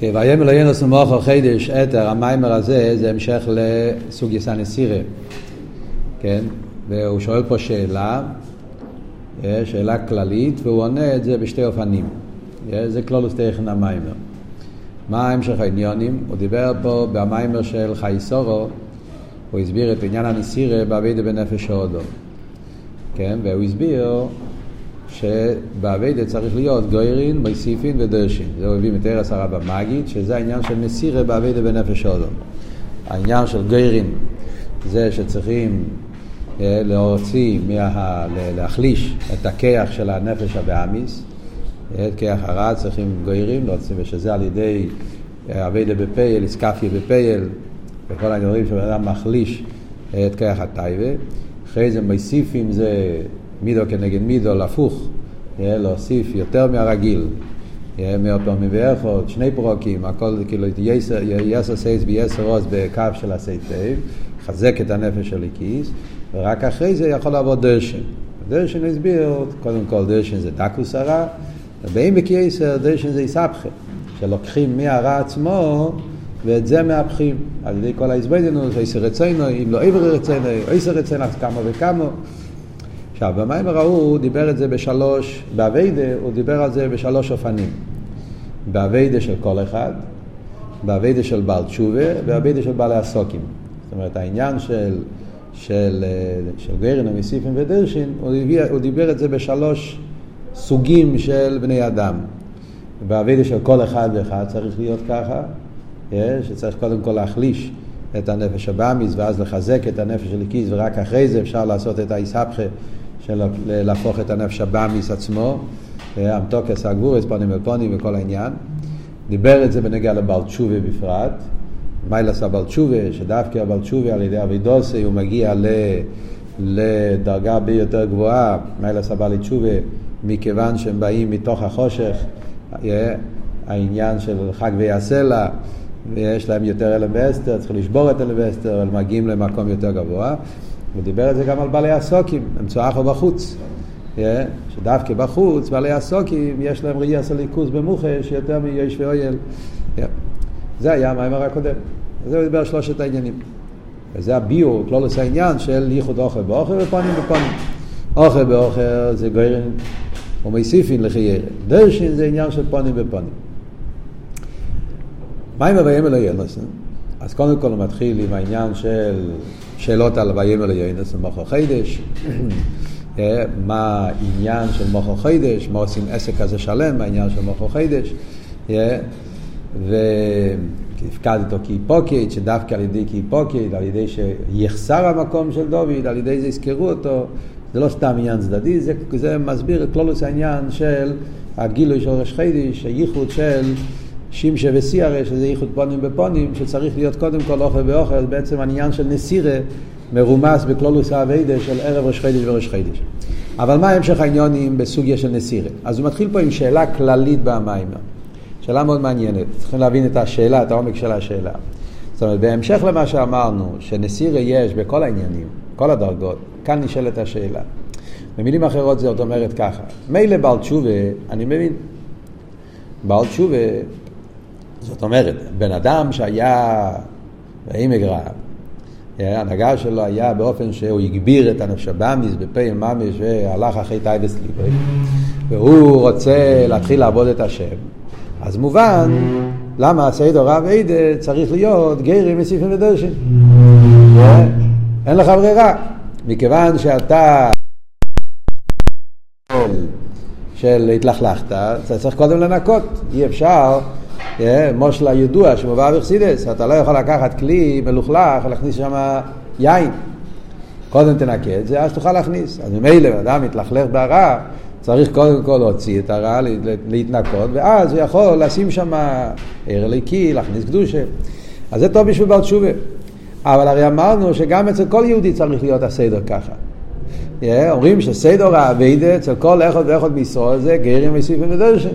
כן, ויאמר לו ינוס ומוחו חידש אתר, המיימר הזה זה המשך לסוג יסן סירה, כן? והוא שואל פה שאלה, אה, שאלה כללית, והוא עונה את זה בשתי אופנים. אה, זה כלולוס תכן המיימר. מה המשך העניונים? הוא דיבר פה במיימר של חייסורו, הוא הסביר את עניין הנסירה באביידה בנפש ההודו. כן? והוא הסביר שבאביידה צריך להיות גוירין, מוסיפין ודרשין. זה הוא הביא מתאר עשרה במגיד, שזה העניין של נסירה באביידה בנפש ההודו. העניין של גוירין זה שצריכים אה, להוציא, מה, להחליש את הכיח של הנפש הבאמיס. את אה, כיח הרע צריכים גוירים להוציא, ושזה על ידי אה, אביידה בפייל, איסקפיה בפייל, וכל הדברים שבן אדם מחליש את כיח הטייבה. אחרי זה מוסיפים זה מידו כנגד מידו, להפוך, להוסיף יותר מהרגיל. מאות פעמים ואיכות, שני פרוקים, הכל כאילו יסר סייס ויסר עוז בקו של הסייטייב, חזק את הנפש של הכיס, ורק אחרי זה יכול לעבוד דרשן. דרשן הסביר, קודם כל דרשן זה דקוס הרע, ובאים בקייסר דרשן זה איסבכה, שלוקחים מהרע עצמו ואת זה מהפכים על ידי כל ההסבדינוס, איסר רצינו, אם לא עבר רצינו, איסר רצינו, כמה וכמה. עכשיו, במים ההוא הוא דיבר את זה בשלוש, באביידה הוא דיבר על זה בשלוש אופנים. באביידה של כל אחד, באביידה של בעל תשובה, ובאביידה של בעלי הסוקים. זאת אומרת, העניין של, של, של גרן המסיפים ודרשין, הוא, הוא דיבר את זה בשלוש סוגים של בני אדם. בעבודה של כל אחד ואחד צריך להיות ככה, שצריך קודם כל להחליש את הנפש הבהמית ואז לחזק את הנפש האלקית ורק אחרי זה אפשר לעשות את האתהפכא של להפוך את הנפש הבהמית עצמו, המתקת הגבורות, פנים אל פנים וכל העניין. דיבר את זה בנגיע לבעל תשובה בפרט, מעלת הבעל תשובה, שדווקא הבעל תשובה על ידי עבודתו הוא מגיע ל, לדרגה הרבה יותר גבוהה, מעלת הבעל תשובה, מכיוון שהם באים מתוך החושך, העניין של חג ויעשה ויש להם יותר אלם ואסתר, צריך לשבור את אלם ואסתר, אבל מגיעים למקום יותר גבוה. הוא דיבר את זה גם על בעלי הסוקים, הם צועחו בחוץ. שדווקא בחוץ, בעלי הסוקים, יש להם ראייה ליכוז במוחש יותר מיש ואויל. זה היה המיימר הקודם. זה הוא דיבר שלושת העניינים. וזה הביור, כלולוס העניין של ייחוד אוכל באוכל ופונים בפונים. אוכל באוכל זה גוירן ומוסיפין לחיירה. דרשין זה עניין של פונים בפונים. מיימר ויאמר ליונס, אז קודם כל הוא מתחיל עם העניין של שאלות על ויאמר ליונס ומוכר חידש. מה העניין של מוכר חידש, מה עושים עסק כזה שלם, העניין של מוכר חידש. והפקד אותו כאיפוקייט, שדווקא על ידי כאיפוקייט, על ידי שיחסר המקום של דוד, על ידי זה יזכרו אותו, זה לא סתם עניין צדדי, זה, זה מסביר את כלולוס העניין של הגילוי של ראש חידיש, הייחוד של שימשה וסיירה, שזה ייחוד פונים בפונים, שצריך להיות קודם כל אוכל ואוכל, בעצם העניין של נסירה מרומס בכלולוס האביידה של ערב ראש חידיש וראש חידיש. אבל מה המשך העניונים בסוגיה של נסירה? אז הוא מתחיל פה עם שאלה כללית במיימר. שאלה מאוד מעניינת, צריכים להבין את השאלה, את העומק של השאלה. זאת אומרת, בהמשך למה שאמרנו, שנסירה יש בכל העניינים, כל הדרגות, כאן נשאלת השאלה. במילים אחרות זאת אומרת ככה, מילא בעל תשובה, אני מבין, בעל תשובה, זאת אומרת, בן אדם שהיה באימג רב, ההנהגה שלו היה באופן שהוא הגביר את הנפש הבאמיס בפה ממש והלך אחרי טייבס ליבי והוא רוצה להתחיל לעבוד את השם אז מובן למה הסיידו רב עדה צריך להיות גרים מסיפים ודרשים. אין לך ברירה. מכיוון שאתה של התלכלכת, אתה צריך קודם לנקות. אי אפשר, מושל הידוע שמובא בחסידס, אתה לא יכול לקחת כלי מלוכלך ולהכניס שם יין. קודם תנקה את זה, אז תוכל להכניס. אז ממילא אדם מתלכלך בהרע, צריך קודם כל להוציא את הרע, להתנקות, ואז הוא יכול לשים שם ער אליקי, להכניס קדושה. אז זה טוב בשביל בעל תשובה. אבל הרי אמרנו שגם אצל כל יהודי צריך להיות הסדר ככה. Yeah, אומרים שסדר האביידה אצל כל אחד ואחד מישראל זה גרים וסיפים ודרשן.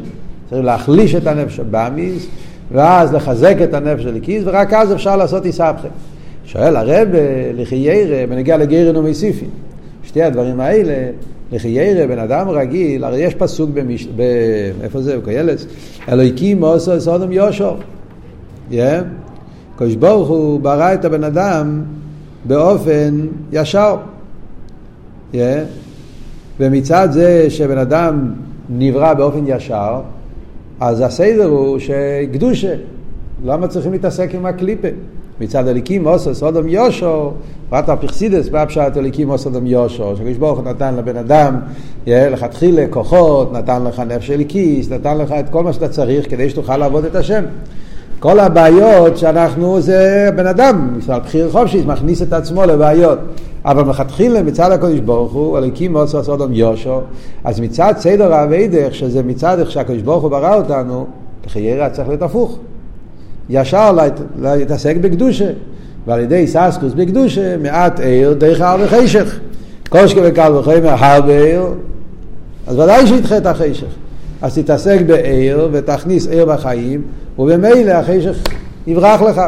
צריך להחליש את הנפש הבאמיס, ואז לחזק את הנפש של הליקיס, ורק אז אפשר לעשות איסבכם. שואל הרב לחיירה בנגיע לגרן ומסיפים. שתי הדברים האלה לחיירה, בן אדם רגיל, הרי יש פסוק במש... ב... איפה זה? בקהלת? אלוהיקים עושה סודום יושר. הקדוש ברוך הוא ברא את הבן אדם באופן ישר. Yeah. ומצד זה שבן אדם נברא באופן ישר, אז הסדר הוא שקדושה. למה צריכים להתעסק עם הקליפה? מצד הליקים עושה סודום יושו, פרט הפרסידס, מה פשט הליקים עושה סודום יושו, שקדוש ברוך הוא נתן לבן אדם, לכתחילה כוחות, נתן לך נפש אליקיס, נתן לך את כל מה שאתה צריך כדי שתוכל לעבוד את השם. כל הבעיות שאנחנו, זה בן אדם, מצד בחיר חופשי, מכניס את עצמו לבעיות. אבל מלכתחילה מצד הקדוש ברוך הוא, הליקים מאוד סודום יושו, אז מצד סדר האביידך, שזה מצד איך שהקדוש ברוך הוא ברא אותנו, לחיירה צריך להיות הפוך. ישר להתעסק בקדושה, ועל ידי ססקוס בקדושה, מעט עיר, דרך הר וחשך. כל שכבי קל וחומר הר בעיר, אז ודאי שידחה את החשך. אז תתעסק בעיר ותכניס עיר בחיים, ובמילא החשך יברח לך.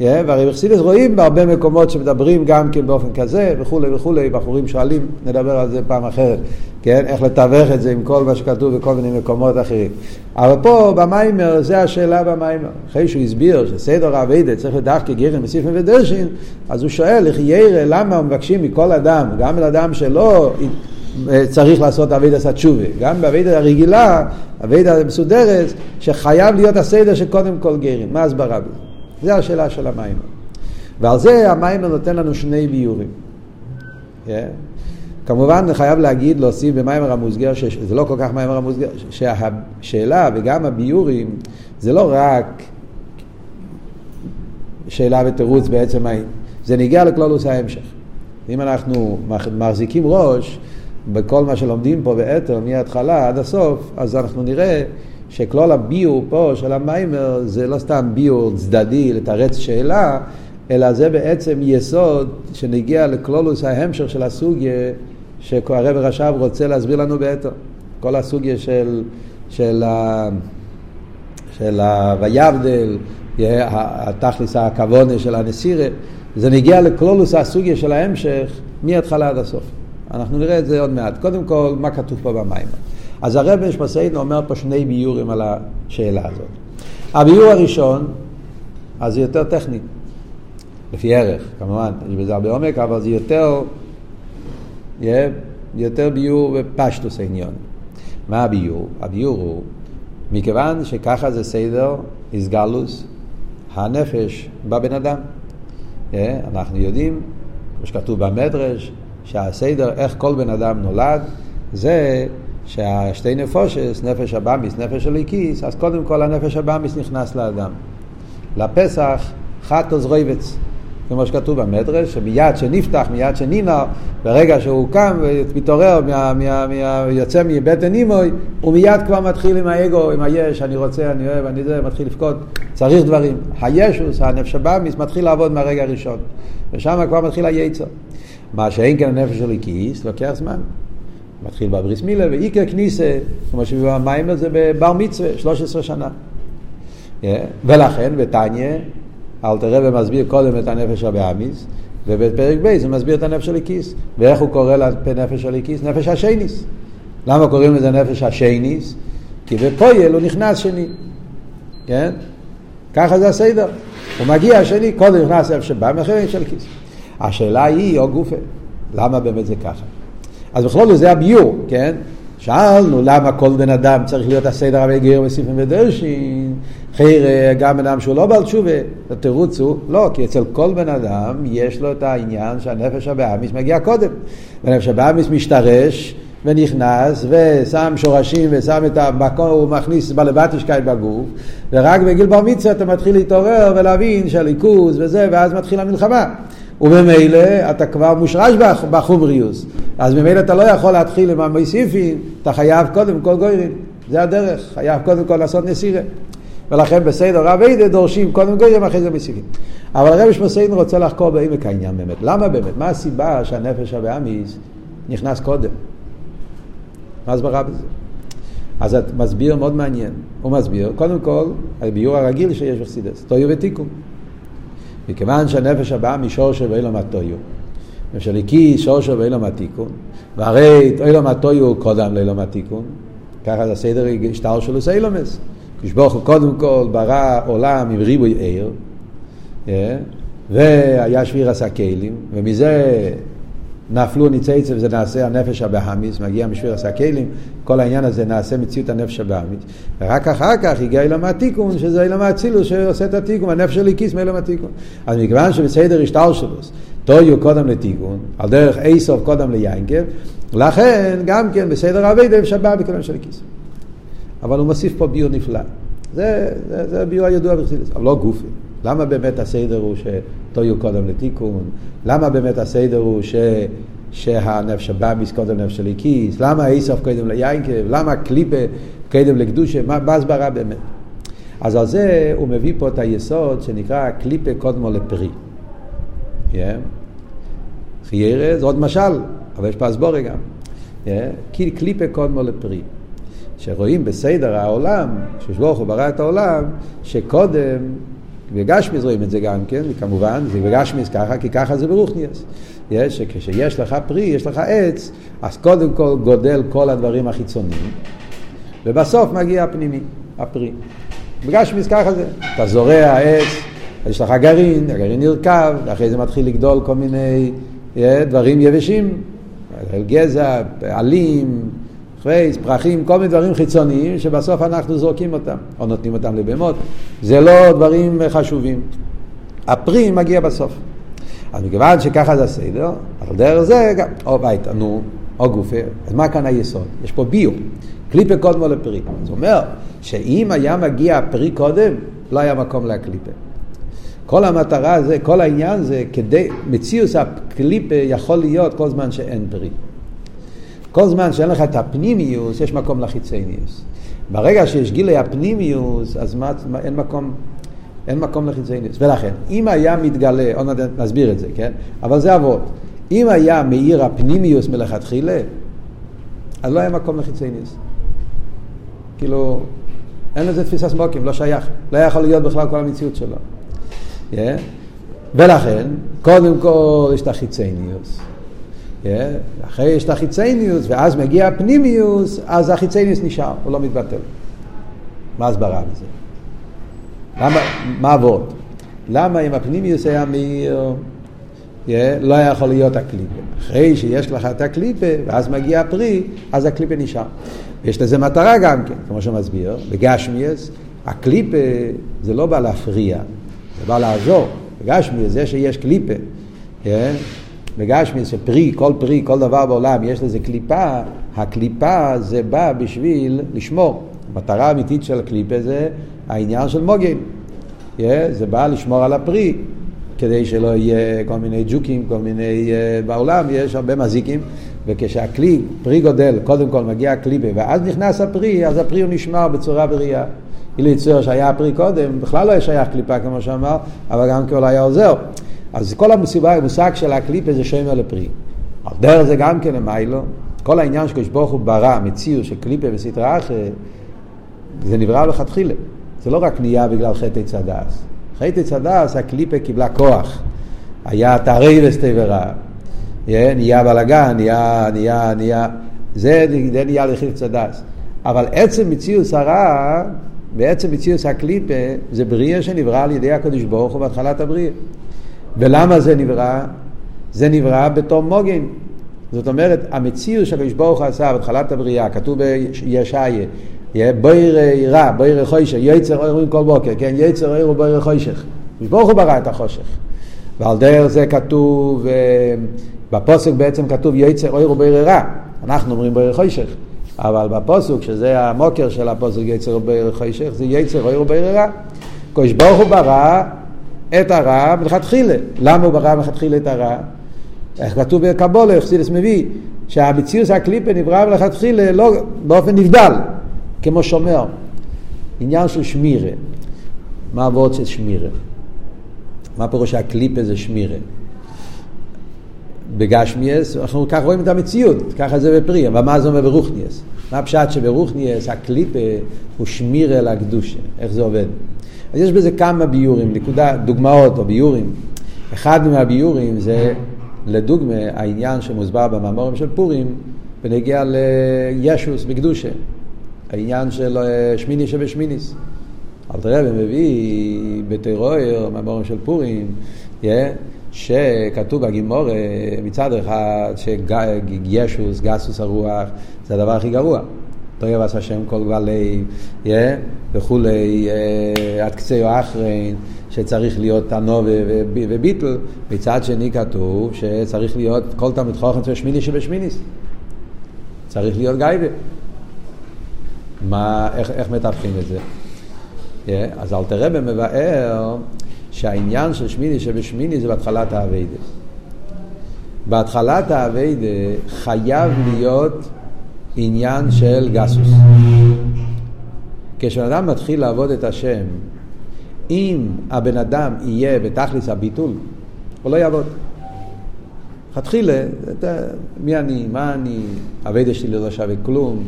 Yeah, והרי בחסידס רואים בהרבה מקומות שמדברים גם כן באופן כזה וכולי וכולי, בחורים שואלים, נדבר על זה פעם אחרת, כן, איך לתווך את זה עם כל מה שכתוב בכל מיני מקומות אחרים. אבל פה במיימר, זה השאלה במיימר. אחרי שהוא הסביר שסדר האביידה צריך לדח כגרם וסיפן ודרשין, אז הוא שואל, איך ירא, למה מבקשים מכל אדם, גם אדם שלא צריך לעשות אביידה סתשובה, גם באביידה הרגילה, אביידה מסודרת, שחייב להיות הסדר שקודם כל גרם, מה הסברה בזה? זו השאלה של המים. ועל זה המים נותן לנו שני ביורים. Yeah. כמובן, אני חייב להגיד, להוסיף במיימר המוסגר, שזה לא כל כך מיימר המוסגר, שהשאלה וגם הביורים זה לא רק שאלה ותירוץ בעצם זה ניגע לכלולוס ההמשך. אם אנחנו מחזיקים ראש בכל מה שלומדים פה באתר מההתחלה עד הסוף, אז אנחנו נראה שכלול הביור פה של המיימר זה לא סתם ביור צדדי לתרץ שאלה, אלא זה בעצם יסוד שנגיע לכלולוס ההמשך של הסוגיה שהרב רש"ב רוצה להסביר לנו בעתו. כל הסוגיה של, של, של ה"ויבדל", התכלס הכוונה של הנסירה, זה נגיע לכלולוס הסוגיה של ההמשך מההתחלה עד הסוף. אנחנו נראה את זה עוד מעט. קודם כל, מה כתוב פה במים. אז הרב משמעסיין אומר פה שני ביורים על השאלה הזאת. הביור הראשון, אז זה יותר טכני, לפי ערך, כמובן, יש בזה הרבה עומק, אבל זה יותר, יותר ביור בפשטוס העניון. מה הביור? הביור הוא, מכיוון שככה זה סדר איסגלוס, הנפש בבן אדם. אנחנו יודעים, כמו שכתוב במדרש, שהסדר, איך כל בן אדם נולד, זה שהשתי נפושס, נפש הבאמיס, נפש הליקיס, אז קודם כל הנפש הבאמיס נכנס לאדם. לפסח חטוס רויבץ, כמו שכתוב במדרש, שמיד שנפתח, מיד שנינר, ברגע שהוא קם ומתעורר, יוצא מבטן אימוי, הוא מיד כבר מתחיל עם האגו, עם היש, אני רוצה, אני אוהב, אני זה, מתחיל לבכות, צריך דברים. הישוס, הנפש הבאמיס, מתחיל לעבוד מהרגע הראשון, ושם כבר מתחיל הייצר. מה שאין כן הנפש של כיס, לוקח זמן. מתחיל בבריס מילה, ואיקר כניסה, כמו שבמים זה בבר מצווה, 13 שנה. Yeah. ולכן, בתניא, אלתר רבי מסביר קודם את הנפש הבאמיס, ובפרק ב' הוא מסביר את הנפש של הכיס. ואיך הוא קורא לנפש של הכיס? נפש השייניס. למה קוראים לזה נפש השייניס? כי בפויל הוא נכנס שני. כן? ככה זה הסדר. הוא מגיע השני, קודם נכנס נפש שבא, אחרי של הכיס. השאלה היא, או גופה, למה באמת זה ככה? אז בכל זאת זה הביור, כן? שאלנו למה כל בן אדם צריך להיות הסדר רבי גר וסיפים ודרשין, חיר גם בן אדם שהוא לא בעל תשובה, התירוץ הוא, לא, כי אצל כל בן אדם יש לו את העניין שהנפש הבאמיס מגיע קודם. והנפש הבאמיס משתרש ונכנס ושם שורשים ושם את המקום, הוא מכניס בלבטישקייט בגוף, ורק בגיל בר מצווה אתה מתחיל להתעורר ולהבין שהליכוז וזה, ואז מתחילה המלחמה. וממילא אתה כבר מושרש בחומריוס. אז ממילא אתה לא יכול להתחיל עם המוסיפים, אתה חייב קודם כל גוירים. זה הדרך, חייב קודם כל לעשות נסירה. ולכן בסדר רב עדה דורשים קודם גוירים אחרי זה מוסיפים. אבל הרב שמוסיין רוצה לחקור בעמק העניין באמת. למה באמת? מה הסיבה שהנפש הבאמיס נכנס קודם? מה הסברה בזה? אז את מסביר מאוד מעניין. הוא מסביר, קודם כל, הביור הרגיל שיש בחסידס, טויו ותיקון. מכיוון שהנפש הבאה משורשו ואילום הטויו. נפש הליקי שורשו ואילום התיקון. והרי אילום הטויו קודם לאילום התיקון. ככה זה הסדר השטר שלו זה אילומס. כשברוך הוא קודם כל ברא עולם עם ריבוי עיר, והיה שביר עשה כלים, ומזה נפלו ניצייצב, זה נעשה הנפש הבאמיס, מגיע משביר עשה כלים, כל העניין הזה נעשה מציאות הנפש הבאמיס, ורק אחר כך הגיע אילם התיקון, שזה אילם האצילוס שעושה את התיקון, הנפש של הקיס מאילם התיקון. אז מכיוון שבסדר השטר שלו, טויו קודם לתיקון, על דרך איסוף קודם ליינקב, לכן גם כן בסדר אביידם שבא בקודם של הקיס. אבל הוא מוסיף פה ביור נפלא. זה, זה, זה ביור הידוע בחסידס, אבל לא גופי. למה באמת הסדר הוא שטויו קודם לתיקון? למה באמת הסדר הוא ש... שהנפש הבאמיס קודם נפש הליקיס? למה איסוף קודם ליינקב? למה קליפה קודם לקדושה? מה, הסברה באמת? אז על זה הוא מביא פה את היסוד שנקרא קליפה קודמו לפרי. Yeah. חיירה זה עוד משל, אבל יש פה הסבורי גם. Yeah. קליפה קודמו לפרי. שרואים בסדר העולם, כשברוך הוא ברא את העולם, שקודם בגשמיס רואים את זה גם כן, וכמובן, זה בגשמיס ככה, כי ככה זה ברוכניאס. יש, שכשיש לך פרי, יש לך עץ, אז קודם כל גודל כל הדברים החיצוניים, ובסוף מגיע הפנימי, הפרי. בגשמיס ככה זה, אתה זורע עץ, יש לך גרעין, הגרעין נרקב, ואחרי זה מתחיל לגדול כל מיני דברים יבשים, גזע, עלים, פרייס, פרחים, כל מיני דברים חיצוניים שבסוף אנחנו זורקים אותם, או נותנים אותם לבהמות. זה לא דברים חשובים. הפרי מגיע בסוף. אז מכיוון שככה זה הסדר, על דרך זה גם, או ביתה, נו, או גופה, אז מה כאן היסוד? יש פה ביו, קליפה קודמו לפרי. הוא אומר שאם היה מגיע הפרי קודם, לא היה מקום לקליפה. כל המטרה זה, כל העניין זה כדי, מציאוס הקליפה יכול להיות כל זמן שאין פרי. כל זמן שאין לך את הפנימיוס, יש מקום לחיצניוס. ברגע שיש גילי הפנימיוס, אז מה, אין מקום, אין מקום לחיצניוס. ולכן, אם היה מתגלה, עוד נסביר את זה, כן? אבל זה אבות. אם היה מאיר הפנימיוס מלכתחילה, אז לא היה מקום לחיצניוס. כאילו, אין לזה תפיסה סמוקים, לא שייך. לא יכול להיות בכלל כל המציאות שלו. Yeah. ולכן, קודם כל יש את החיצניוס. אחרי יש את החיצניוס, ואז מגיע הפנימיוס, אז החיצניוס נשאר, הוא לא מתבטל. מה הסברה בזה? למה, מה עבוד? למה אם הפנימיוס היה מאיר, לא היה יכול להיות הקליפה? אחרי שיש לך את הקליפה, ואז מגיע הפרי, אז הקליפה נשאר. ויש לזה מטרה גם כן, כמו שמסביר, בגשמיאס, הקליפה זה לא בא להפריע, זה בא לעזור. בגשמיאס זה שיש קליפה, בגשמי שפרי, כל פרי, כל דבר בעולם, יש לזה קליפה, הקליפה זה בא בשביל לשמור. המטרה האמיתית של הקליפה זה העניין של מוגן. Yeah, זה בא לשמור על הפרי, כדי שלא יהיה כל מיני ג'וקים, כל מיני... Uh, בעולם יש הרבה מזיקים, וכשהכלי, פרי גודל, קודם כל מגיע הקליפה, ואז נכנס הפרי, אז הפרי הוא נשמר בצורה בריאה. אילו יצור שהיה הפרי קודם, בכלל לא היה שייך קליפה כמו שאמר, אבל גם כאילו היה עוזר. אז כל המסיבה, המושג של הקליפה זה שומר לפרי. על דרך זה גם כן למיילו, כל העניין שקדוש ברוך הוא ברא, מציאו של קליפה וסטרא אחרי, זה נברא לכתחילה. זה לא רק נהיה בגלל חטא צדס. חטא צדס, הקליפה קיבלה כוח. היה תערי וסתיברה. נהיה בלאגן, נהיה, נהיה, נהיה, זה, זה נהיה לחיל צדס. אבל עצם מציאוס הרע, בעצם מציאוס הקליפה, זה בריאה שנברא על ידי הקדוש ברוך הוא בהתחלת הבריאה. ולמה זה נברא? זה נברא בתור מוגן. זאת אומרת, המציאות שהקדוש ברוך הוא עשה בהתחלת הבריאה, כתוב בישעיה, בויר רע, בויר חוישך, יצר אוירים כל בוקר, כן, יצר אויר ובויר חוישך. הקדוש ברוך הוא ברא את החושך. ועל דרך זה כתוב, בפוסק בעצם כתוב יצר אויר ובויר רע. אנחנו אומרים בויר חוישך. אבל בפוסק, שזה המוקר של הפוסק יצר ובויר חוישך, זה יצר אויר ובויר רע. הקדוש ברוך הוא ברא את הרע מלכתחילה. למה הוא ברא מלכתחילה את הרע? איך כתוב בקבולה, אכסידס מביא, שהמציאוס הקליפה נברא מלכתחילה לא, באופן נבדל, כמו שומר. עניין של שמירה. מה עבוד של שמירה? מה פירוש שהקליפה זה שמירה? בגשמיאס, אנחנו ככה רואים את המציאות, ככה זה בפרי, אבל מה זה אומר ברוכניאס? מה הפשט שברוכניאס הקליפה הוא שמירה לקדושה, איך זה עובד? אז יש בזה כמה ביורים, נקודה, דוגמאות או ביורים. אחד מהביורים זה לדוגמה העניין שמוסבר במאמורים של פורים ונגיע לישוס בקדושה. העניין של אה, שמיני שבשמיניס. אלתר רבי מביא בטרור, מאמורים של פורים, yeah, שכתוב בגימור מצד אחד שישוס, גסוס הרוח, זה הדבר הכי גרוע. תויב עשה שם כל גבלי, וכולי, yeah, עד קצה או אחרין, שצריך להיות תנו וביטל. מצד שני כתוב שצריך להיות כל תלמיד חוכם שמיני שבשמיניס. צריך להיות גייבה. מה, איך, איך מתווכים את זה? Yeah, אז אלתר רבי מבאר שהעניין של שמיני שבשמיני זה בהתחלת האביידה. בהתחלת העבודה חייב להיות עניין של גסות. כשבן מתחיל לעבוד את השם, אם הבן אדם יהיה בתכלית הביטול, הוא לא יעבוד. לכתחילה, מי אני, מה אני, עבודה שלי לא שווה כלום,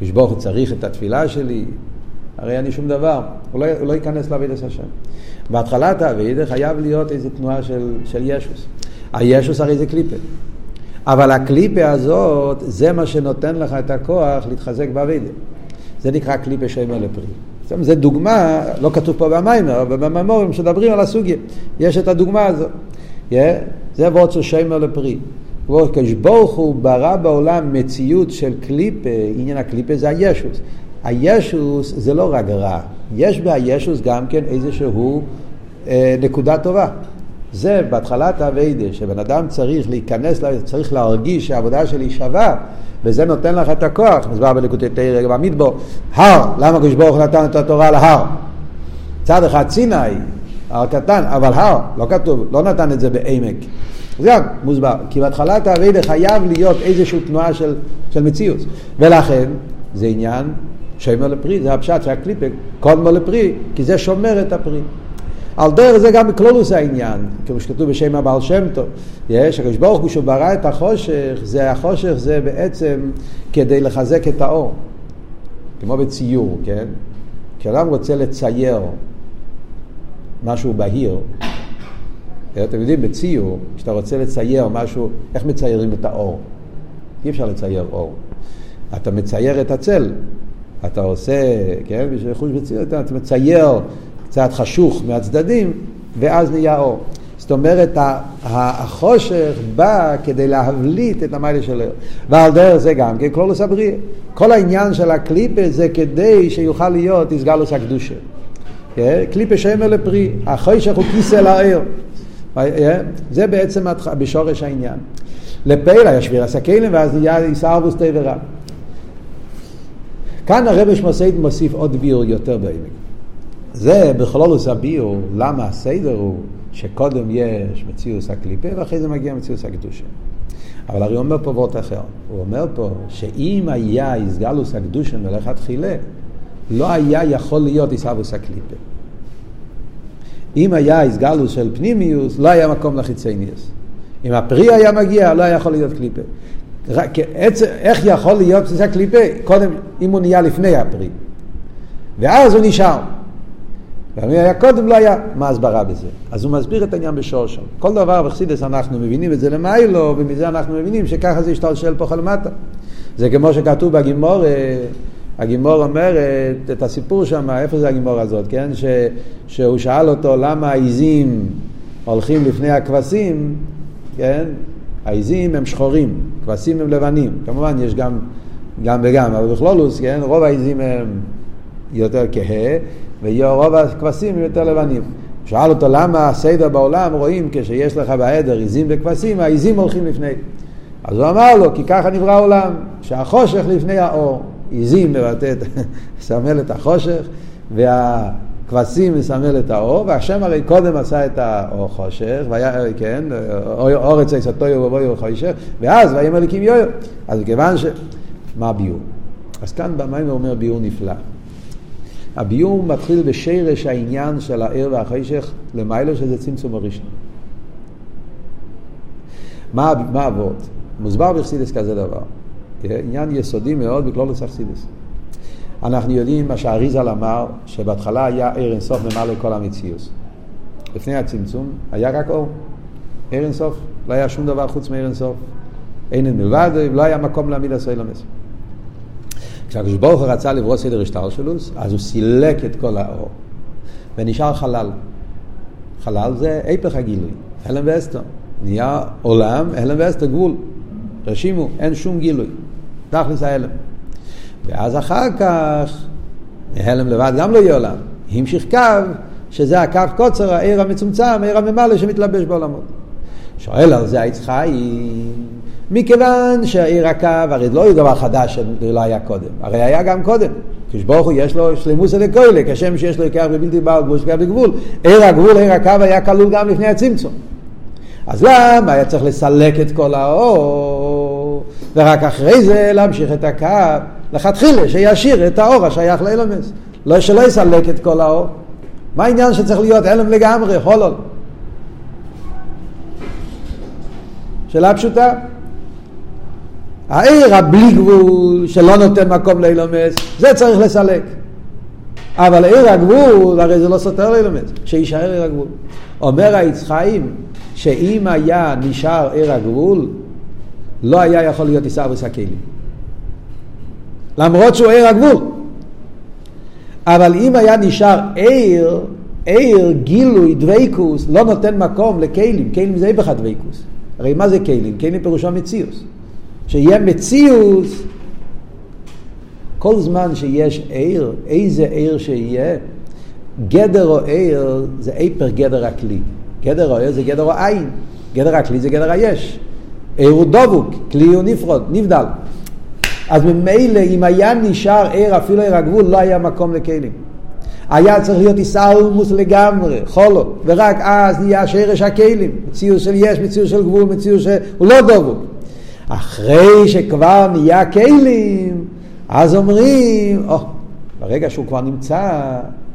הקדוש ברוך הוא צריך את התפילה שלי, הרי אני שום דבר, הוא לא, הוא לא ייכנס לעבודת השם. בהתחלת האביידה חייב להיות איזו תנועה של, של ישוס. הישוס הרי זה קליפה. אבל הקליפה הזאת, זה מה שנותן לך את הכוח להתחזק באביידה. זה נקרא קליפה שיימר לפרי. זו דוגמה, לא כתוב פה במיימר, אבל בממורים מדברים על הסוגיה. יש את הדוגמה הזאת. Yeah, זה וורצו שיימר לפרי. כשברוך הוא ברא בעולם מציאות של קליפה, עניין הקליפה זה הישוס. הישוס זה לא רק רע, יש בישוס גם כן איזשהו אה, נקודה טובה. זה בהתחלת האביידה, שבן אדם צריך להיכנס, צריך להרגיש שהעבודה שלי שווה, וזה נותן לך את הכוח, מוסבר בלקוטי תרא במדבור, הר, למה הקדוש ברוך הוא נתן את התורה להר? צד אחד סיני, הר קטן, אבל הר, לא כתוב, לא נתן את זה בעמק. זה גם מוסבר, כי בהתחלת האביידה חייב להיות איזושהי תנועה של, של מציאות, ולכן זה עניין שומר לפרי, זה הפשט שהקליפה קודמו לפרי, כי זה שומר את הפרי. על דרך זה גם בקלולוס העניין, כמו שכתוב בשם הבעל שם טוב, יש, הקדוש ברוך הוא שהוא ברא את החושך, זה החושך זה בעצם כדי לחזק את האור, כמו בציור, כן? כשאדם רוצה לצייר משהו בהיר, אתם יודעים, בציור, כשאתה רוצה לצייר משהו, איך מציירים את האור? אי אפשר לצייר אור. אתה מצייר את הצל, אתה עושה, כן, בשביל חוש בציור, אתה מצייר קצת חשוך מהצדדים, ואז נהיה אור. זאת אומרת, החושך בא כדי להבליט את המיילה של האור. ועל דרך זה גם כן כלולוס הבריאה. כל העניין של הקליפה זה כדי שיוכל להיות איסגלוס הקדושה. כן? קליפה שמר לפרי, החושך הוא כיסא לאור. זה בעצם בשורש העניין. לפעילה ישביר הסקלים ואז נהיה איסארבוס תה ורע. כאן הרב שמוסייד מוסיף עוד ביור יותר בעמק. זה בכלולוס הביור, למה הסדר הוא שקודם יש מציאוס הקליפה ואחרי זה מגיע מציאוס הקדושה. אבל הרי הוא אומר פה וורט אחר, הוא אומר פה שאם היה איסגלוס הקדושה מלכתחילה, לא היה יכול להיות איסאבוס הקליפה. אם היה איסגלוס של פנימיוס, לא היה מקום לחיצניוס. אם הפרי היה מגיע, לא היה יכול להיות קליפה. רק, עצ... איך יכול להיות בסיס הקליפה? קודם, אם הוא נהיה לפני הפרי. ואז הוא נשאר. ואם היה קודם לא היה, מה ההסברה בזה? אז הוא מסביר את העניין בשורשו. כל דבר בחסידס אנחנו מבינים את זה למיילו, ומזה אנחנו מבינים שככה זה השתלשל פה למטה. זה כמו שכתוב בגימור, הגימור אומרת את הסיפור שם, איפה זה הגימור הזאת, כן? ש, שהוא שאל אותו למה העיזים הולכים לפני הכבשים, כן? העיזים הם שחורים, כבשים הם לבנים. כמובן יש גם, גם וגם, אבל בכלולוס, כן? רוב העיזים הם יותר כהה, ורוב הכבשים הם יותר לבנים. שאל אותו למה הסדר בעולם רואים כשיש לך בעדר עיזים וכבשים, העיזים הולכים לפני. אז הוא אמר לו, כי ככה נברא העולם, שהחושך לפני האור. עיזים מבטא, מסמל את החושך, והכבשים מסמל את האור, והשם הרי קודם עשה את האור חושך, והיה, כן, אורץ עיסתו ובואי חושך, ואז ויאמר אליקים יויו. אז כיוון ש... מה הביור? אז כאן במים הוא אומר ביור נפלא. הביור מתחיל בשרש העניין של הער והחשך למיילו שזה צמצום הראשון. מה, מה אבות? מוסבר בחסידס כזה דבר. עניין יסודי מאוד בכלולוס אכסידס. אנחנו יודעים מה שהאריזל אמר, שבהתחלה היה ער אינסוף ממלא כל המציאוס. לפני הצמצום היה רק אור. ער אינסוף, לא היה שום דבר חוץ מער אינסוף. אין מלבד, לא היה מקום להעמיד עשוי למס. כשהקדוש ברוך הוא רצה לברוא סדר השטר שלו, אז הוא סילק את כל האור. ונשאר חלל. חלל זה היפך הגילוי, הלם ואסתר. נהיה עולם, הלם ואסתר גבול. רשימו, אין שום גילוי. תכלס ההלם. ואז אחר כך, הלם לבד גם לא יהיה עולם. המשיך קו, שזה הקו קוצר, העיר המצומצם, העיר הממלא שמתלבש בעולמות. שואל על זה העץ חיים, מכיוון שהעיר הקו, הרי לא יהיה דבר חדש שלא היה קודם, הרי היה גם קודם. כשברוך הוא יש לו שלמוס אלקוילה, כשם שיש לו עיקר בבלתי בעל גבול, שגב לגבול. עיר הגבול, עיר הקו היה כלול גם לפני הצמצום. אז למה היה צריך לסלק את כל האור, ורק אחרי זה להמשיך את הקו, לכתחילה שישאיר את האור השייך לאלמס. לא שלא יסלק את כל האור. מה העניין שצריך להיות אלם לגמרי, חולול? שאלה פשוטה. העיר הבלי גבול שלא נותן מקום לאילומס, זה צריך לסלק. אבל עיר הגבול, הרי זה לא סותר לאילומס, שיישאר עיר הגבול. אומר העץ חיים, שאם היה נשאר עיר הגבול, לא היה יכול להיות עיסאוויס הכלים. למרות שהוא עיר הגבול. אבל אם היה נשאר עיר, עיר, גילוי, דוויקוס, לא נותן מקום לכלים, כלים זה איפך הדוויקוס. הרי מה זה כלים? כלים פירושו מציאוס. שיהיה מציאוס, כל זמן שיש עיר, איזה עיר שיהיה, גדר או עיר זה איפר גדר הכלי. גדר או עיר זה גדר או עין. גדר הכלי זה גדר היש. עיר הוא דבוק, כלי הוא נפרוד, נבדל. אז ממילא אם היה נשאר עיר, אפילו עיר הגבול, לא היה מקום לכלים. היה צריך להיות איסאלמוס לגמרי, חולו, ורק אז נהיה שרש הכלים, מציאות של יש, מציאות של גבול, מציאות של... הוא לא דבוק. אחרי שכבר נהיה כלים, אז אומרים, או, oh, ברגע שהוא כבר נמצא,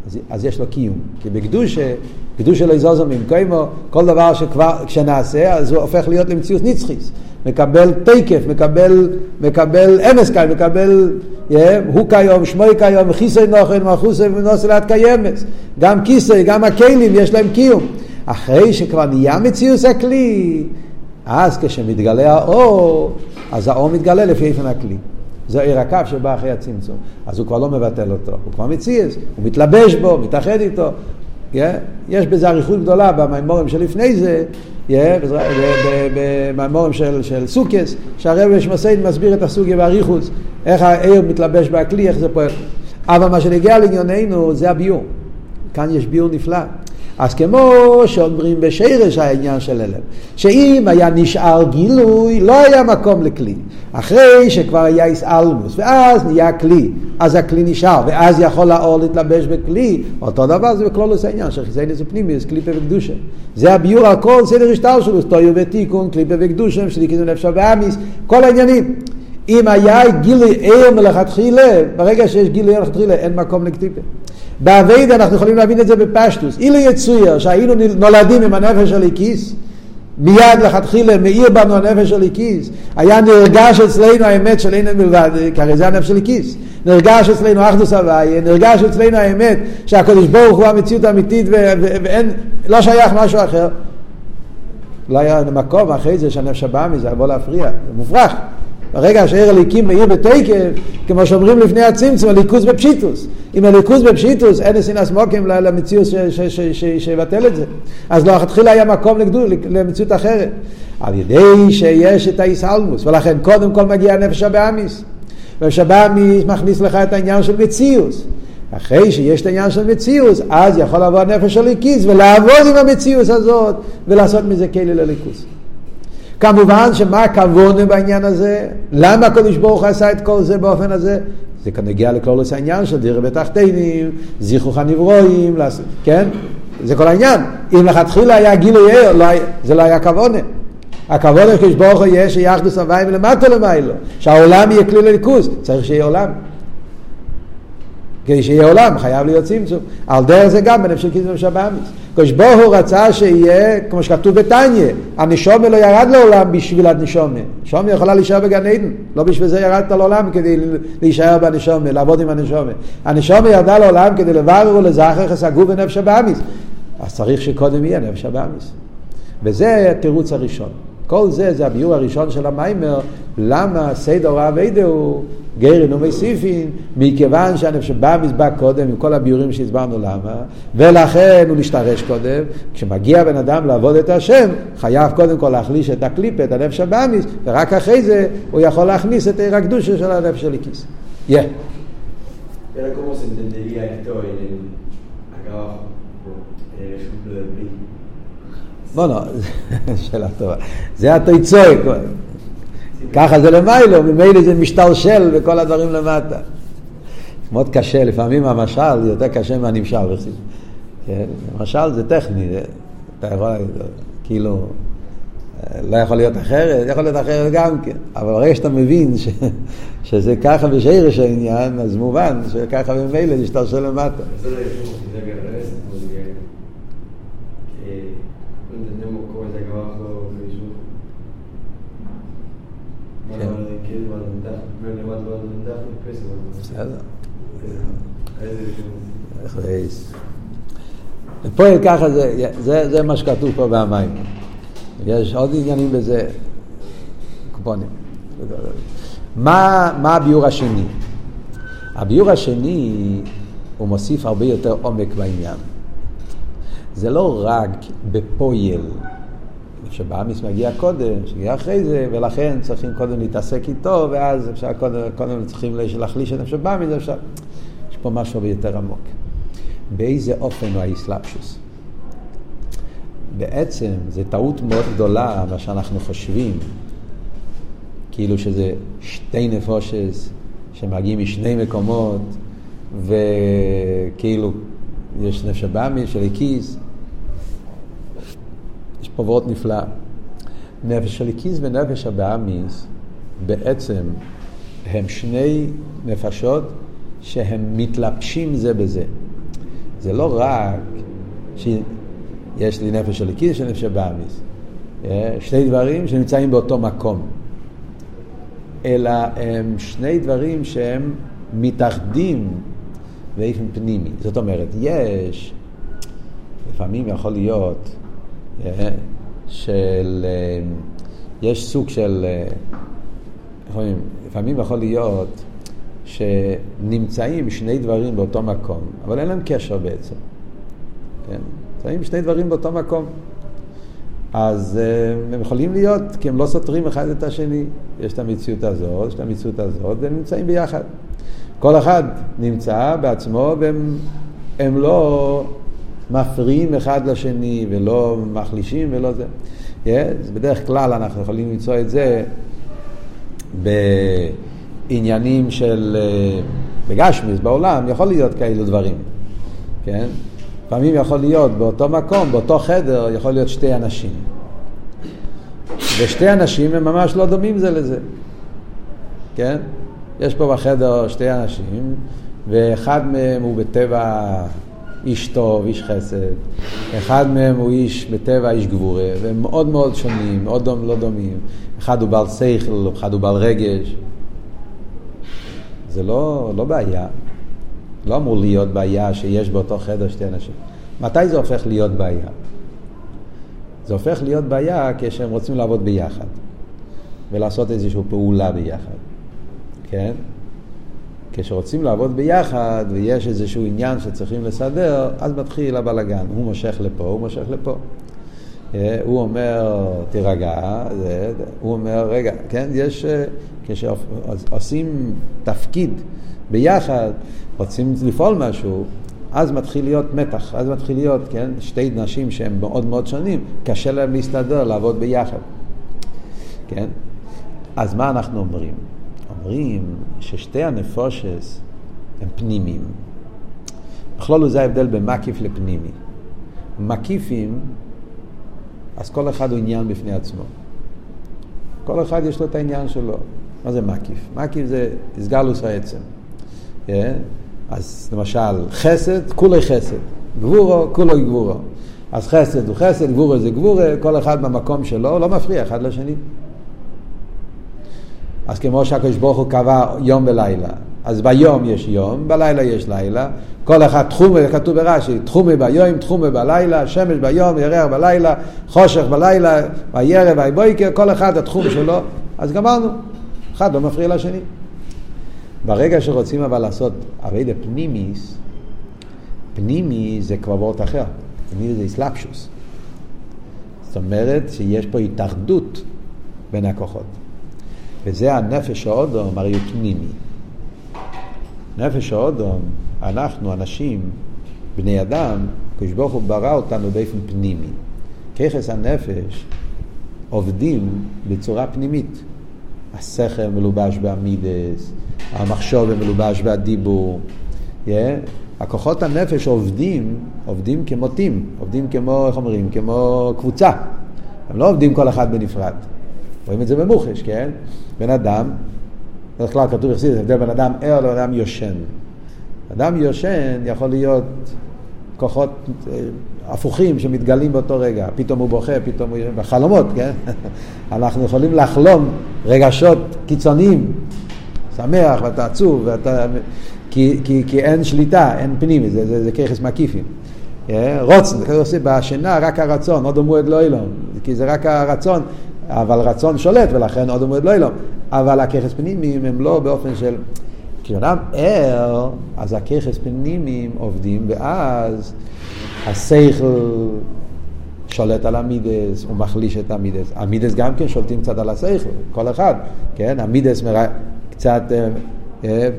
אז, אז יש לו קיום. כי בקדושה, קדושה לא יזוזו ממקומו, כל דבר שכבר, כשנעשה, אז הוא הופך להיות למציאות נצחיס. מקבל תקף, מקבל, מקבל אמס קיים, מקבל, yeah, הוא כיום, שמוי כיום, חיסי נוחן, מלכוסי ונוסלת קיימס. גם כיסי, גם הכלים, יש להם קיום. אחרי שכבר נהיה מציאות הכלי, אז כשמתגלה האור, אז האור מתגלה לפי איפן הכלי. זה עיר הקו שבא אחרי הצמצום. אז הוא כבר לא מבטל אותו, הוא כבר מציאס, הוא מתלבש בו, מתאחד איתו. Yeah, יש בזה אריכות גדולה במימורים שלפני זה, yeah, במימורים של, של סוכס, שהרב שמסיין מסביר את הסוגיה באריכות, איך העיר מתלבש בכלי, איך זה פועל. אבל מה שנגיע לענייננו זה הביור. כאן יש ביור נפלא. אז כמו שאומרים בשרש העניין של הלם, שאם היה נשאר גילוי, לא היה מקום לכלי. אחרי שכבר היה איסאלמוס, ואז נהיה כלי, אז הכלי נשאר, ואז יכול האור להתלבש בכלי, אותו דבר זה בכלולוס העניין, שחיסאין זה פנימי, זה קליפה וקדושה. זה הביור על כל סדר השטר שלו, סטויו ותיקון, קליפה וקדושה, שליקינו נפשה ואמיס, כל העניינים. אם היה גילוי ער מלכתחילה, ברגע שיש גילוי ער מלכתחילה, אין מקום לקטיפה. באביידה אנחנו יכולים להבין את זה בפשטוס. אילו יצויר שהיינו נולדים עם הנפש הליקיס, מיד לכתחילה מאיר בנו הנפש הליקיס, היה נרגש אצלנו האמת של אין מלבד, כי הרי זה הנפש הליקיס. נרגש אצלנו אחדוס הוויה, נרגש אצלנו האמת שהקדוש ברוך הוא המציאות האמיתית ואין, לא שייך משהו אחר. לא היה מקום אחרי זה שהנפש הבא מזה, יבוא להפריע, זה מופרך. ברגע שער הליקים מאיר בתקף, כמו שאומרים לפני הצמצום, הליכוז בפשיטוס. אם הליכוז בפשיטוס, אין אסינס מוקים למציאות שיבטל את זה. אז לא, תחילה היה מקום לגדול, למציאות אחרת. על ידי שיש את האיסלמוס, ולכן קודם כל מגיע הנפש הבאמיס. נפש הבאמיס מכניס לך את העניין של מציאוס. אחרי שיש את העניין של מציאוס, אז יכול לבוא הנפש של ליקיס ולעבוד עם המציאוס הזאת ולעשות מזה כלי לליכוס. כמובן שמה הכוונה בעניין הזה? למה הקדוש ברוך הוא עשה את כל זה באופן הזה? זה כאן נגיע לכל העניין של דירה בתחתינים, זיכרוך הנברואים, כן? זה כל העניין. אם לכתחילה היה גילוי ער, לא, זה לא היה כוונה. הכוונה הקדוש ברוך הוא יהיה שיחדוס הוויים למטה למיילו, שהעולם יהיה כלי לליכוז, צריך שיהיה עולם. כדי שיהיה עולם, חייב להיות צמצום. על דרך זה גם בנפש של קיזם שבאמיס. קדוש ברוך הוא רצה שיהיה, כמו שכתוב בתניא, הנשומה לא ירד לעולם בשביל הנשומה. נשומה יכולה להישאר בגן עדן, לא בשביל זה ירדת לעולם כדי להישאר בנשומה, לעבוד עם הנשומה. הנשומה ירדה לעולם כדי לברר ולזכר חסגו בנפש הבאמיס. אז צריך שקודם יהיה נפש הבאמיס. וזה התירוץ הראשון. כל זה, זה הביור הראשון של המיימר, למה סדר אביידה הוא גרן ומסיפין, מכיוון שהנפש בא מזבק קודם עם כל הביורים שהסברנו למה, ולכן הוא נשתרש קודם, כשמגיע בן אדם לעבוד את השם, חייב קודם כל להחליש את הקליפה, את הנפש הבאמיס, ורק אחרי זה הוא יכול להכניס את עיר הקדושה של הנפש של הכיס. Yeah. Del bri? בוא'נה, שאלה טובה. זה התיצוי, ככה זה למיילו, ממילא זה משתלשל וכל הדברים למטה. מאוד קשה, לפעמים המשל יותר קשה מהנמשל. כן? המשל זה טכני, זה, אתה יכול, כאילו, לא יכול להיות אחרת, יכול להיות אחרת גם כן. אבל ברגע שאתה מבין ש, שזה ככה בשרש העניין, אז מובן שככה ממילא זה משתלשל למטה. פועל ככה זה, זה, זה מה שכתוב פה במים. יש עוד עניינים בזה, קופונים. מה, מה הביור השני? הביור השני, הוא מוסיף הרבה יותר עומק בעניין. זה לא רק בפועל, שבאמיס מגיע קודם, שמגיע אחרי זה, ולכן צריכים קודם להתעסק איתו, ואז אפשר קודם, קודם צריכים להחליש את נפש באמיס, אפשר... יש פה משהו יותר עמוק. באיזה אופן הוא האסלאפשוס? בעצם זו טעות מאוד גדולה, מה שאנחנו חושבים, כאילו שזה שתי נפושס שמגיעים משני מקומות, וכאילו יש נפש הבאמי של הקיס. יש פה וורט נפלא. נפש של הקיס ונפש הבאמיס בעצם הם שני נפשות שהם מתלבשים זה בזה. זה לא רק שיש לי נפש של הקיס ונפש הבאמיס. שני דברים שנמצאים באותו מקום. אלא הם שני דברים שהם מתאחדים באופן פנימי. זאת אומרת, יש, לפעמים יכול להיות, אה, של, אה, יש סוג של, אה, לפעמים, לפעמים יכול להיות שנמצאים שני דברים באותו מקום, אבל אין להם קשר בעצם. כן? נמצאים שני דברים באותו מקום. אז הם יכולים להיות, כי הם לא סותרים אחד את השני. יש את המציאות הזאת, יש את המציאות הזאת, והם נמצאים ביחד. כל אחד נמצא בעצמו, והם הם לא מפריעים אחד לשני, ולא מחלישים ולא זה. Yeah, בדרך כלל אנחנו יכולים למצוא את זה בעניינים של, אה, בגשמיס, בעולם, יכול להיות כאלו דברים, כן? לפעמים יכול להיות באותו מקום, באותו חדר, יכול להיות שתי אנשים. ושתי אנשים הם ממש לא דומים זה לזה, כן? יש פה בחדר שתי אנשים, ואחד מהם הוא בטבע איש טוב, איש חסד, אחד מהם הוא איש בטבע איש גבורה, והם מאוד מאוד שונים, מאוד דומ, לא דומים. אחד הוא בעל שכל, אחד הוא בעל רגש. זה לא, לא בעיה. לא אמור להיות בעיה שיש באותו חדר שתי אנשים. מתי זה הופך להיות בעיה? זה הופך להיות בעיה כשהם רוצים לעבוד ביחד ולעשות איזושהי פעולה ביחד, כן? כשרוצים לעבוד ביחד ויש איזשהו עניין שצריכים לסדר, אז מתחיל הבלגן. הוא מושך לפה, הוא מושך לפה. אה, הוא אומר, תירגע, הוא אומר, רגע, כן, יש, אה, כשעושים תפקיד ביחד, רוצים לפעול משהו, אז מתחיל להיות מתח, אז מתחיל להיות, כן, שתי נשים שהן מאוד מאוד שונים, קשה להם להסתדר, לעבוד ביחד, כן? אז מה אנחנו אומרים? אומרים ששתי הנפושס הם פנימיים. בכלול זה ההבדל בין מקיף לפנימי. מקיפים, אז כל אחד הוא עניין בפני עצמו. כל אחד יש לו את העניין שלו. מה זה מקיף? מקיף זה הסגלוס העצם. כן? אז למשל, חסד, כולי חסד. גבורו, כולו גבורו. אז חסד הוא חסד, גבורו זה גבורו, כל אחד במקום שלו, לא מפריע אחד לשני. אז כמו שהקדוש ברוך הוא קבע יום ולילה, אז ביום יש יום, בלילה יש לילה, כל אחד תחומי, כתוב ברש"י, תחומי ביום, תחומי בלילה, שמש ביום, ירח בלילה, חושך בלילה, וירא ויבויקר, כל אחד התחום שלו, אז גמרנו, אחד לא מפריע לשני. ברגע שרוצים אבל לעשות אביידה פנימיס, פנימי זה כבר וורט אחר, פנימי זה איסלאפשוס. זאת אומרת שיש פה התאחדות בין הכוחות. וזה הנפש האודום, הרי הוא פנימי. נפש האודום, אנחנו, אנשים, בני אדם, הקדוש ברוך הוא ברא אותנו באופן פנימי. ככס הנפש עובדים בצורה פנימית. השכל מלובש בעמידס, המחשוב מלובש בדיבור. Yeah. הכוחות הנפש עובדים, עובדים כמו טים, עובדים כמו, איך אומרים, כמו קבוצה. הם לא עובדים כל אחד בנפרד. רואים את זה במוחש, כן? בן אדם, בדרך כלל כתוב יחסית, זה הבדל בין אדם ער לבן אדם יושן. אדם יושן יכול להיות כוחות אה, הפוכים שמתגלים באותו רגע, פתאום הוא בוכה, פתאום הוא... בחלומות, כן? אנחנו יכולים לחלום רגשות קיצוניים, שמח ואתה עצוב ואתה... כי, כי, כי אין שליטה, אין פנימי, זה, זה, זה ככס מקיפים. אה, רוצן, בשינה רק הרצון, עוד אמרו את לא אילום, כי זה רק הרצון, אבל רצון שולט ולכן עוד את לא אילום, אבל הככס פנימיים הם לא באופן של... כשאדם ער, אז הככס פנימיים עובדים, ואז השכל שולט על המידס, הוא מחליש את המידס. המידס גם כן שולטים קצת על השכל, כל אחד, כן? המידס מרא... קצת אה, אה,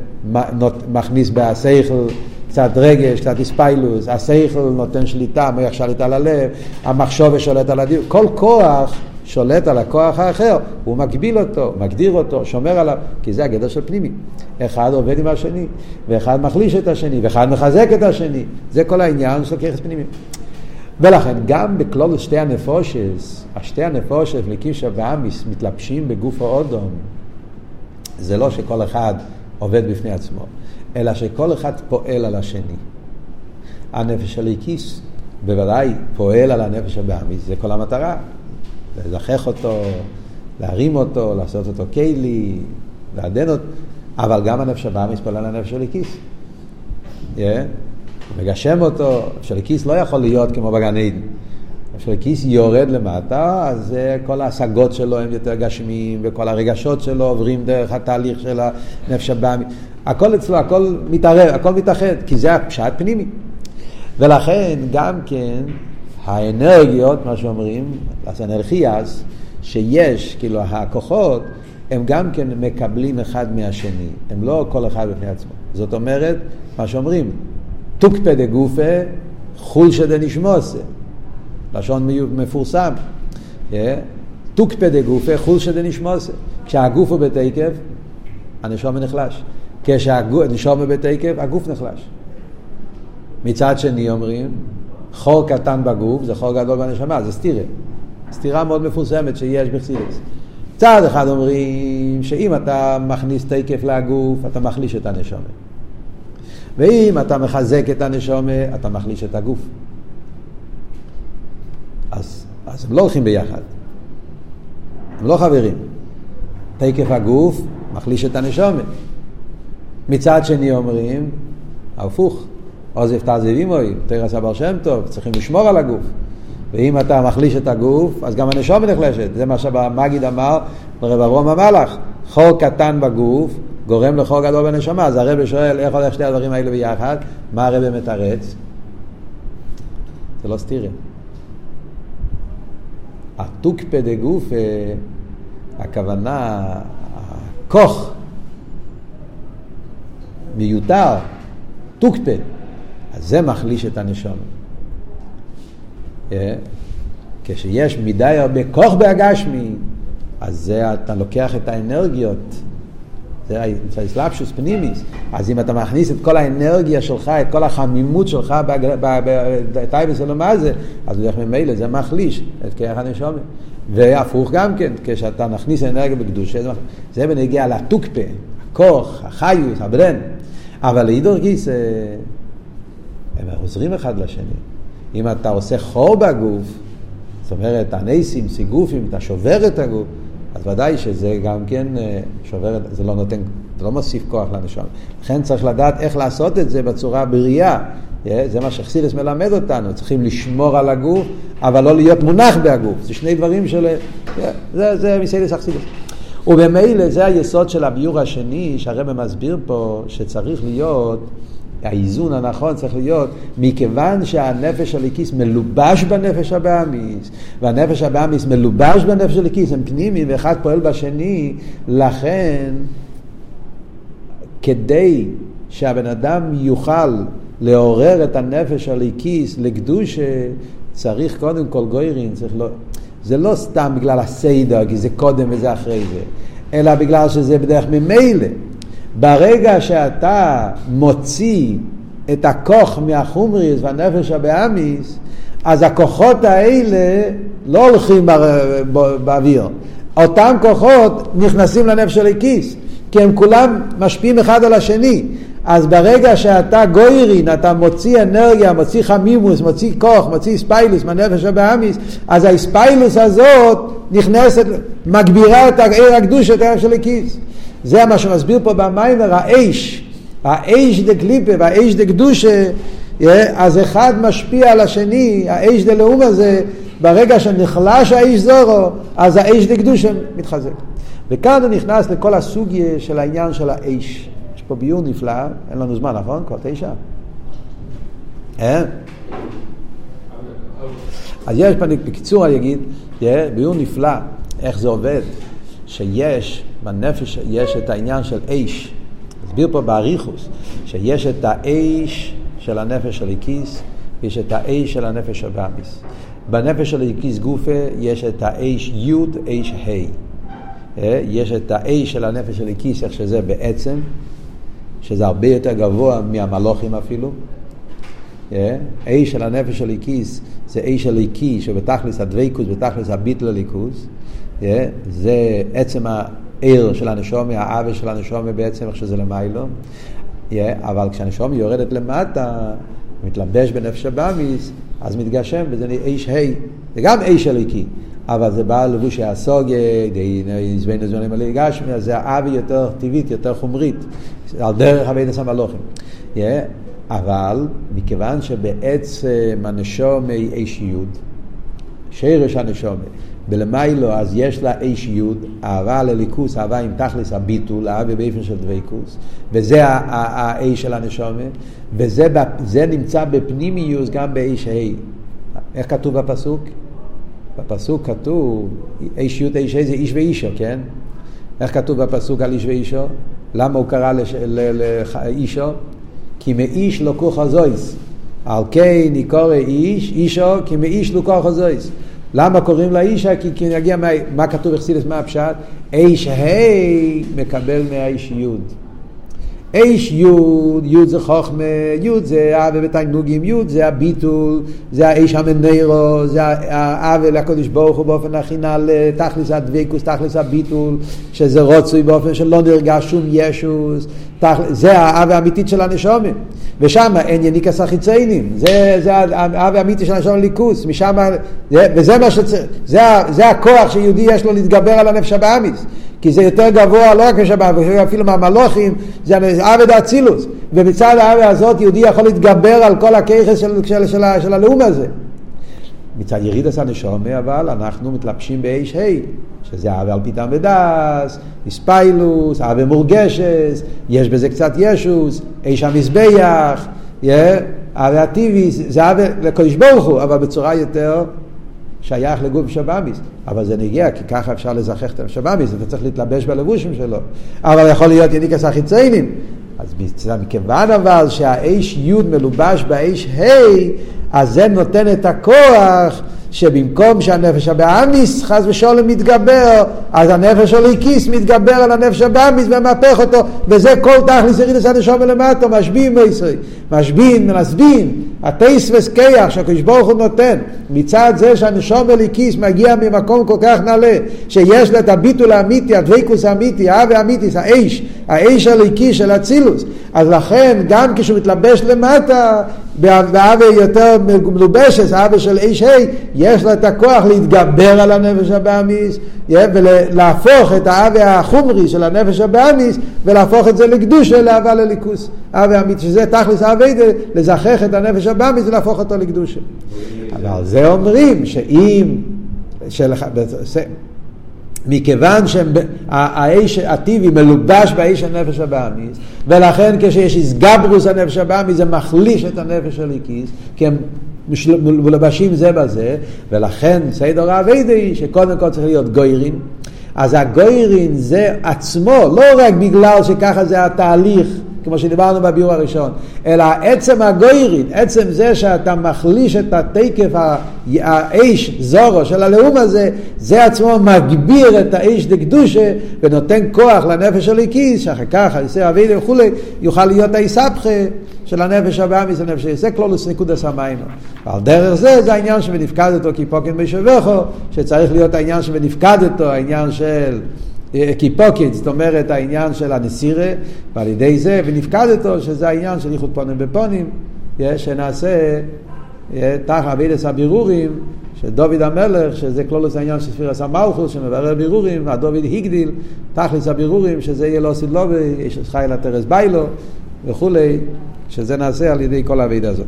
מכניס בשכל קצת רגש, קצת איספיילוס, השכל נותן שליטה, מוח שליט על הלב, המחשוב שולט על הדיוק, כל כוח שולט על הכוח האחר, הוא מגביל אותו, מגדיר אותו, שומר עליו, כי זה הגדר של פנימי. אחד עובד עם השני, ואחד מחליש את השני, ואחד מחזק את השני. זה כל העניין של ככס פנימי. ולכן גם בכלול שתי הנפושס, השתי הנפושס, לקישה ואמיס, מתלבשים בגוף האודום. זה לא שכל אחד עובד בפני עצמו, אלא שכל אחד פועל על השני. הנפש הליקיס בוודאי פועל על הנפש הבאמיס, זה כל המטרה. לזכח אותו, להרים אותו, לעשות אותו קיילי, לעדן אותו, אבל גם הנפש הבאמיס פועל על הנפש הליקיס. Yeah. מגשם אותו, נפש הליקיס לא יכול להיות כמו בגן עדן. כשהכיס יורד למטה, אז כל ההשגות שלו הם יותר גשמיים, וכל הרגשות שלו עוברים דרך התהליך של הנפש הבאמי. הכל אצלו, הכל מתערב, הכל מתאחד, כי זה הפשט פנימי. ולכן גם כן האנרגיות, מה שאומרים, אז אנרכיאס, שיש, כאילו הכוחות, הם גם כן מקבלים אחד מהשני, הם לא כל אחד בפני עצמו. זאת אומרת, מה שאומרים, תוקפא דגופה חולשא דנשמוסה. לשון מפורסם. תוקפא דגופה חולשא דנשמוסה. כשהגוף הוא בתקף, הנשום נחלש. כשהנשום הוא בתקף, הגוף נחלש. מצד שני אומרים, חור קטן בגוף זה חור גדול בנשמה, זה סטירה. סטירה מאוד מפורסמת שיש בחסידס. צד אחד אומרים שאם אתה מכניס תקף לגוף, אתה מחליש את הנשומה. ואם אתה מחזק את הנשומה, אתה מחליש את הגוף. אז, אז הם לא הולכים ביחד. הם לא חברים. תקף הגוף מחליש את הנשומת. מצד שני אומרים, ההפוך, עוזב תעזבים אוי, תרס הבר שם טוב, צריכים לשמור על הגוף. ואם אתה מחליש את הגוף, אז גם הנשומת נחלשת. זה מה שהמגיד אמר לרב אברום המלאך. חור קטן בגוף גורם לחור גדול בנשמה. אז הרב שואל איך הולך שתי הדברים האלה ביחד, מה הרב מתרץ? זה לא סתירה. התוקפא דגוף, הכוונה, הכוך, מיותר, תוקפא, אז זה מחליש את הנשום. אה? כשיש מדי הרבה כוח בהגשמי, אז זה אתה לוקח את האנרגיות זה האסלאפשוס פנימיס. אז אם אתה מכניס את כל האנרגיה שלך, את כל החמימות שלך בטייבס אלו מה זה, אז בדרך ממילא זה מחליש את כרך הנשומת. והפוך גם כן, כשאתה מכניס אנרגיה בקדושה, זה בנגיע לטוקפה, הכוח, החיוס, הברן. אבל לאידור גיס, הם עוזרים אחד לשני. אם אתה עושה חור בגוף, זאת אומרת, הנסים, סיגופים, אתה שובר את הגוף, אז ודאי שזה גם כן שובר, זה לא נותן אתה לא מוסיף כוח לנשום. לכן צריך לדעת איך לעשות את זה בצורה בריאה. זה מה שחסידס מלמד אותנו, צריכים לשמור על הגוף, אבל לא להיות מונח בהגוף. זה שני דברים של... זה, זה מסיידס אכסידס. וממילא זה היסוד של הביור השני שהרבא מסביר פה שצריך להיות, האיזון הנכון צריך להיות מכיוון שהנפש הליקיס מלובש בנפש הבאמיס והנפש הבאמיס מלובש בנפש הליקיס הם פנימיים ואחד פועל בשני לכן כדי שהבן אדם יוכל לעורר את הנפש הליקיס לקדושה צריך קודם כל גוירין, צריך לא... זה לא סתם בגלל הסיידר, כי זה קודם וזה אחרי זה, אלא בגלל שזה בדרך ממילא. ברגע שאתה מוציא את הכוח מהחומריס והנפש הבאמיס, אז הכוחות האלה לא הולכים באוויר. אותם כוחות נכנסים לנפש הליקיס, כי הם כולם משפיעים אחד על השני. אז ברגע שאתה גוירין, אתה מוציא אנרגיה, מוציא חמימוס, מוציא כוח, מוציא ספיילוס מהנפש הבאמיס, אז הספיילוס הזאת נכנסת, מגבירה את העיר הקדוש, את הערך של הכיס. זה מה שמסביר פה במיימר, האש, האש דה קליפה והאש דה קדושה, אז אחד משפיע על השני, האש דה לאום הזה, ברגע שנחלש האש זורו, אז האש דה קדושה מתחזק. וכאן הוא נכנס לכל הסוגיה של העניין של האש. פה ביור נפלא, אין לנו זמן, נכון? כבר תשע? אה? אז יש, בקיצור אני אגיד, ביור נפלא, איך זה עובד, שיש בנפש, יש את העניין של אש, הסביר פה באריכוס, שיש את האש של הנפש של הכיס, יש את האש של הנפש של באמיס. בנפש של הכיס גופה יש את האש י', אש ה'. יש את האש של הנפש של הכיס, איך שזה בעצם, שזה הרבה יותר גבוה מהמלוכים אפילו. אש של הנפש של הליקיס זה אש של הליקי שבתכלס הדבקוס, בתכלס הביטל הליכוס. זה עצם העיר של הנשומי, העוול של הנשומי בעצם, איך שזה למיילו. אבל כשהנשומי יורדת למטה, מתלבש בנפש הבאמיס, אז מתגשם וזה אש ה', זה גם אש הליקי. אבל זה בא לבוש הסוגיה, די זבין זמנים מלא גשמי, אז זה האבי יותר טבעית, יותר חומרית, על דרך אבידס המלוכים. Yeah, אבל מכיוון שבעצם הנשום היא אישיות, שרש הנשום, בלמיילו אז יש לה אישיות, אהבה לליכוס, אהבה עם תכלס הביטול, אהבה באופן של דבקוס, וזה האיש של הנשומה, וזה נמצא בפנימיוס גם באיש ה'. איך כתוב בפסוק? בפסוק כתוב, איש י' איש איזה איש ואישו, כן? איך כתוב בפסוק על איש ואישו? למה הוא קרא לאישו? כי מאיש לא כוח הזויס. על כן יקורא איש, אישו, כי מאיש לא כוח הזויס. למה קוראים לה אישה? כי, כי נגיע מה, מה כתוב אכסידס, מה הפשט? איש ה' מקבל מהאיש י'. איש יוד, יוד זה חוכמה, יוד זה אבה בתענוגים, יוד זה הביטול, זה האיש המנרו, זה האבה לקודש ברוך הוא באופן הכי נעלה, תכלס הדבקוס, תכלס הביטול, שזה רוצוי באופן שלא נרגש שום ישוס, זה האבה האמיתית של הנשומים. ושם אין יניקס החיציינים, זה, זה האבה האמיתי של הנשום ליכוס, משם, וזה מה שצריך, זה, זה הכוח שיהודי יש לו להתגבר על הנפש הבאמיס. כי זה יותר גבוה לא רק משבת, אפילו מהמלוכים, זה עבד האצילוס. ומצד העבד הזאת יהודי יכול להתגבר על כל הכיכס של, של, של, של הלאום הזה. מצד יריד עשה נשומה, אבל אנחנו מתלבשים באיש ה', שזה אהבה על פיתם ודס, איספיילוס, אהבה מורגשס, יש בזה קצת ישוס, איש המזבח, אהבה הטיבי, זה אהבה לקודש ברוך הוא, אבל בצורה יותר שייך לגוף שבאמיס, אבל זה נגיע, כי ככה אפשר לזכח את השבאמיס, אתה צריך להתלבש בלבושים שלו. אבל יכול להיות יניקס החיציינים. אז מכיוון אבל שהאש י' מלובש באש ה', אז זה נותן את הכוח שבמקום שהנפש הבאמיס חס ושלום מתגבר, אז הנפש הליקיס מתגבר על הנפש הבאמיס ומהפך אותו, וזה כל תכלס ירידס הנשום למטה, משבין מייסרי, משבין, מנסבין, הטייס וסקייח שהקדוש ברוך הוא נותן, מצד זה שהנשום הליקיס מגיע ממקום כל כך נעלה, שיש לה את הביטול האמיתי, הדבקוס האמיתי, האב האמיתי, האש, האש הליקי של אצילוס, אז לכן גם כשהוא מתלבש למטה, באווה יותר מלובשת, האווה של איש ה', יש לה את הכוח להתגבר על הנפש הבאמיס ולהפוך את האווה החומרי של הנפש הבאמיס ולהפוך את זה לקדושה לאהבה לליכוס. אווה אמיתי, שזה תכלס האביידה, לזכח את הנפש הבאמיס ולהפוך אותו לקדושה. אבל זה אומרים שאם, מכיוון שהאיש הטבעי מלובש באיש הנפש הבאמיס, ולכן כשיש איסגברוס הנפש הבאמיס זה מחליש את הנפש של איקיס, כי הם מלובשים זה בזה, ולכן סדר האביידי שקודם כל צריך להיות גוירין. אז הגוירין זה עצמו, לא רק בגלל שככה זה התהליך כמו שדיברנו בביאור הראשון, אלא עצם הגוירין, עצם זה שאתה מחליש את התקף האש זורו של הלאום הזה, זה עצמו מגביר את האש דקדושה ונותן כוח לנפש הליקיס, שאחר כך, היסר אבידי וכולי, יוכל להיות האיסבכה של הנפש הבאמיס, הנפש של זה כלולוס נקודס המיינו. ועל דרך זה, זה העניין שבנפקדתו כיפוקן בישובכו, שצריך להיות העניין שבנפקדתו, העניין של... קיפוקית, זאת אומרת העניין של הנסירה, ועל ידי זה, ונפקדתו, שזה העניין של איחוד פונים בפונים, שנעשה תחת אבידס הבירורים, שדוד המלך, שזה כלולוס העניין של ספירס המלכוס, שמברר בירורים, והדוד הגדיל, תכלס הבירורים, שזה יהיה לא סילובי, יש חי לתרס ביילו וכולי, שזה נעשה על ידי כל האבידה הזאת.